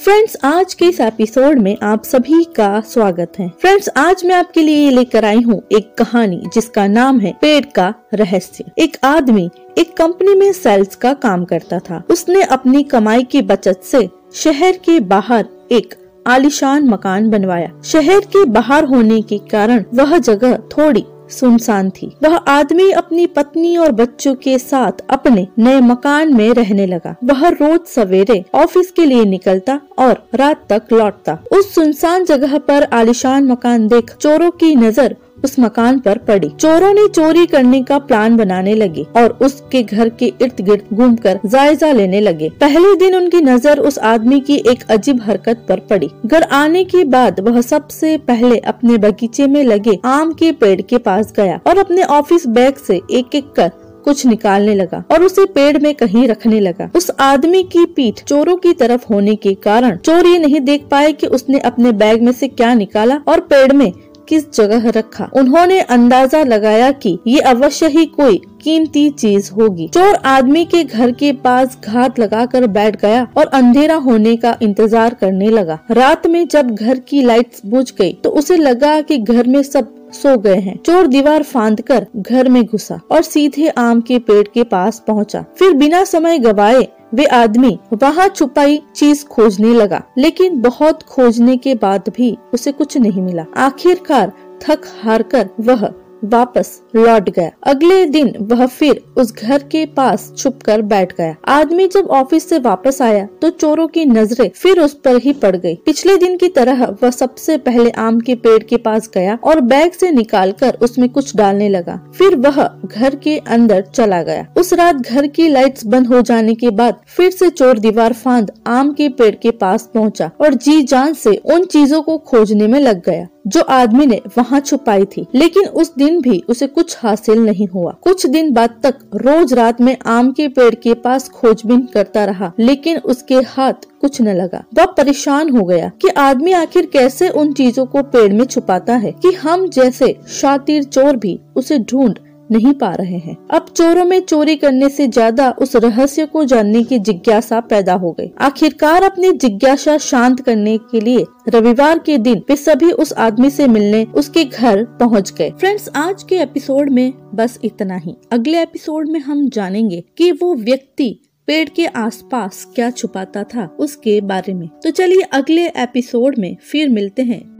Friends आज के इस एपिसोड में आप सभी का स्वागत है। फ्रेंड्स आज मैं आपके लिए लेकर आई हूँ एक कहानी जिसका नाम है पेड़ का रहस्य। एक आदमी एक कंपनी में सेल्स का काम करता था। उसने अपनी कमाई की बचत से शहर के बाहर एक आलिशान मकान बनवाया। शहर के बाहर होने के कारण वह जगह थोड़ी सुनसान थी। वह आदमी अपनी पत्नी और बच्चों के साथ अपने नए मकान में रहने लगा। वह रोज सवेरे ऑफ़िस के लिए निकलता और रात तक लौटता। उस सुनसान जगह पर आलिशान मकान देख चोरों की नज़र उस मकान पर पड़ी। चोरों ने चोरी करने का प्लान बनाने लगे और उसके घर के इर्द गिर्द घूमकर जायजा लेने लगे। पहले दिन उनकी नज़र उस आदमी की एक अजीब हरकत पर पड़ी। घर आने के बाद वह सबसे पहले अपने बगीचे में लगे आम के पेड़ के पास गया और अपने ऑफ़िस बैग से एक एक कर कुछ निकालने लगा और उसे पेड़ में कहीं रखने लगा। उस आदमी की पीठ चोरों की तरफ़ होने के कारण चोर ये नहीं देख पाए कि उसने अपने बैग में से क्या निकाला और पेड़ में किस जगह रखा। उन्होंने अंदाज़ा लगाया कि ये अवश्य ही कोई कीमती चीज़ होगी। चोर आदमी के घर के पास घात लगाकर बैठ गया और अंधेरा होने का इंतज़ार करने लगा। रात में जब घर की लाइट्स बुझ गई तो उसे लगा कि घर में सब सो गए हैं चोर दीवार फांद कर घर में घुसा और सीधे आम के पेड़ के पास पहुँचा। फिर बिना समय गवाए वे आदमी वहाँ छुपाई चीज़ खोजने लगा, लेकिन बहुत खोजने के बाद भी उसे कुछ नहीं मिला आखिरकार थक हार कर वह वापस लौट गया। अगले दिन वह फिर उस घर के पास छुप कर बैठ गया। आदमी जब ऑफ़िस से वापस आया तो चोरों की नज़रें फिर उस पर ही पड़ गई। पिछले दिन की तरह वह सबसे पहले आम के पेड़ के पास गया और बैग से निकालकर उसमें कुछ डालने लगा। फिर वह घर के अंदर चला गया। उस रात घर की लाइट्स बंद हो जाने के बाद फिर से चोर दीवार फांद आम के पेड़ के पास पहुँचा और जी जान से उन चीज़ों को खोजने में लग गया। जो आदमी ने वहाँ छुपाई थी। लेकिन उस दिन भी उसे कुछ हासिल नहीं हुआ। कुछ दिन बाद तक रोज रात में आम के पेड़ के पास खोजबीन करता रहा, लेकिन उसके हाथ कुछ न लगा। वह परेशान हो गया कि आदमी आखिर कैसे उन चीज़ों को पेड़ में छुपाता है कि हम जैसे शातिर चोर भी उसे ढूंढ नहीं पा रहे हैं। अब चोरों में चोरी करने से ज़्यादा उस रहस्य को जानने की जिज्ञासा पैदा हो गई। आखिरकार अपनी जिज्ञासा शांत करने के लिए रविवार के दिन वे सभी उस आदमी से मिलने उसके घर पहुँच गए। फ्रेंड्स, आज के एपिसोड में बस इतना ही। अगले एपिसोड में हम जानेंगे कि वो व्यक्ति पेड़ के आसपास क्या छुपाता था उसके बारे में। तो चलिए अगले एपिसोड में फिर मिलते हैं।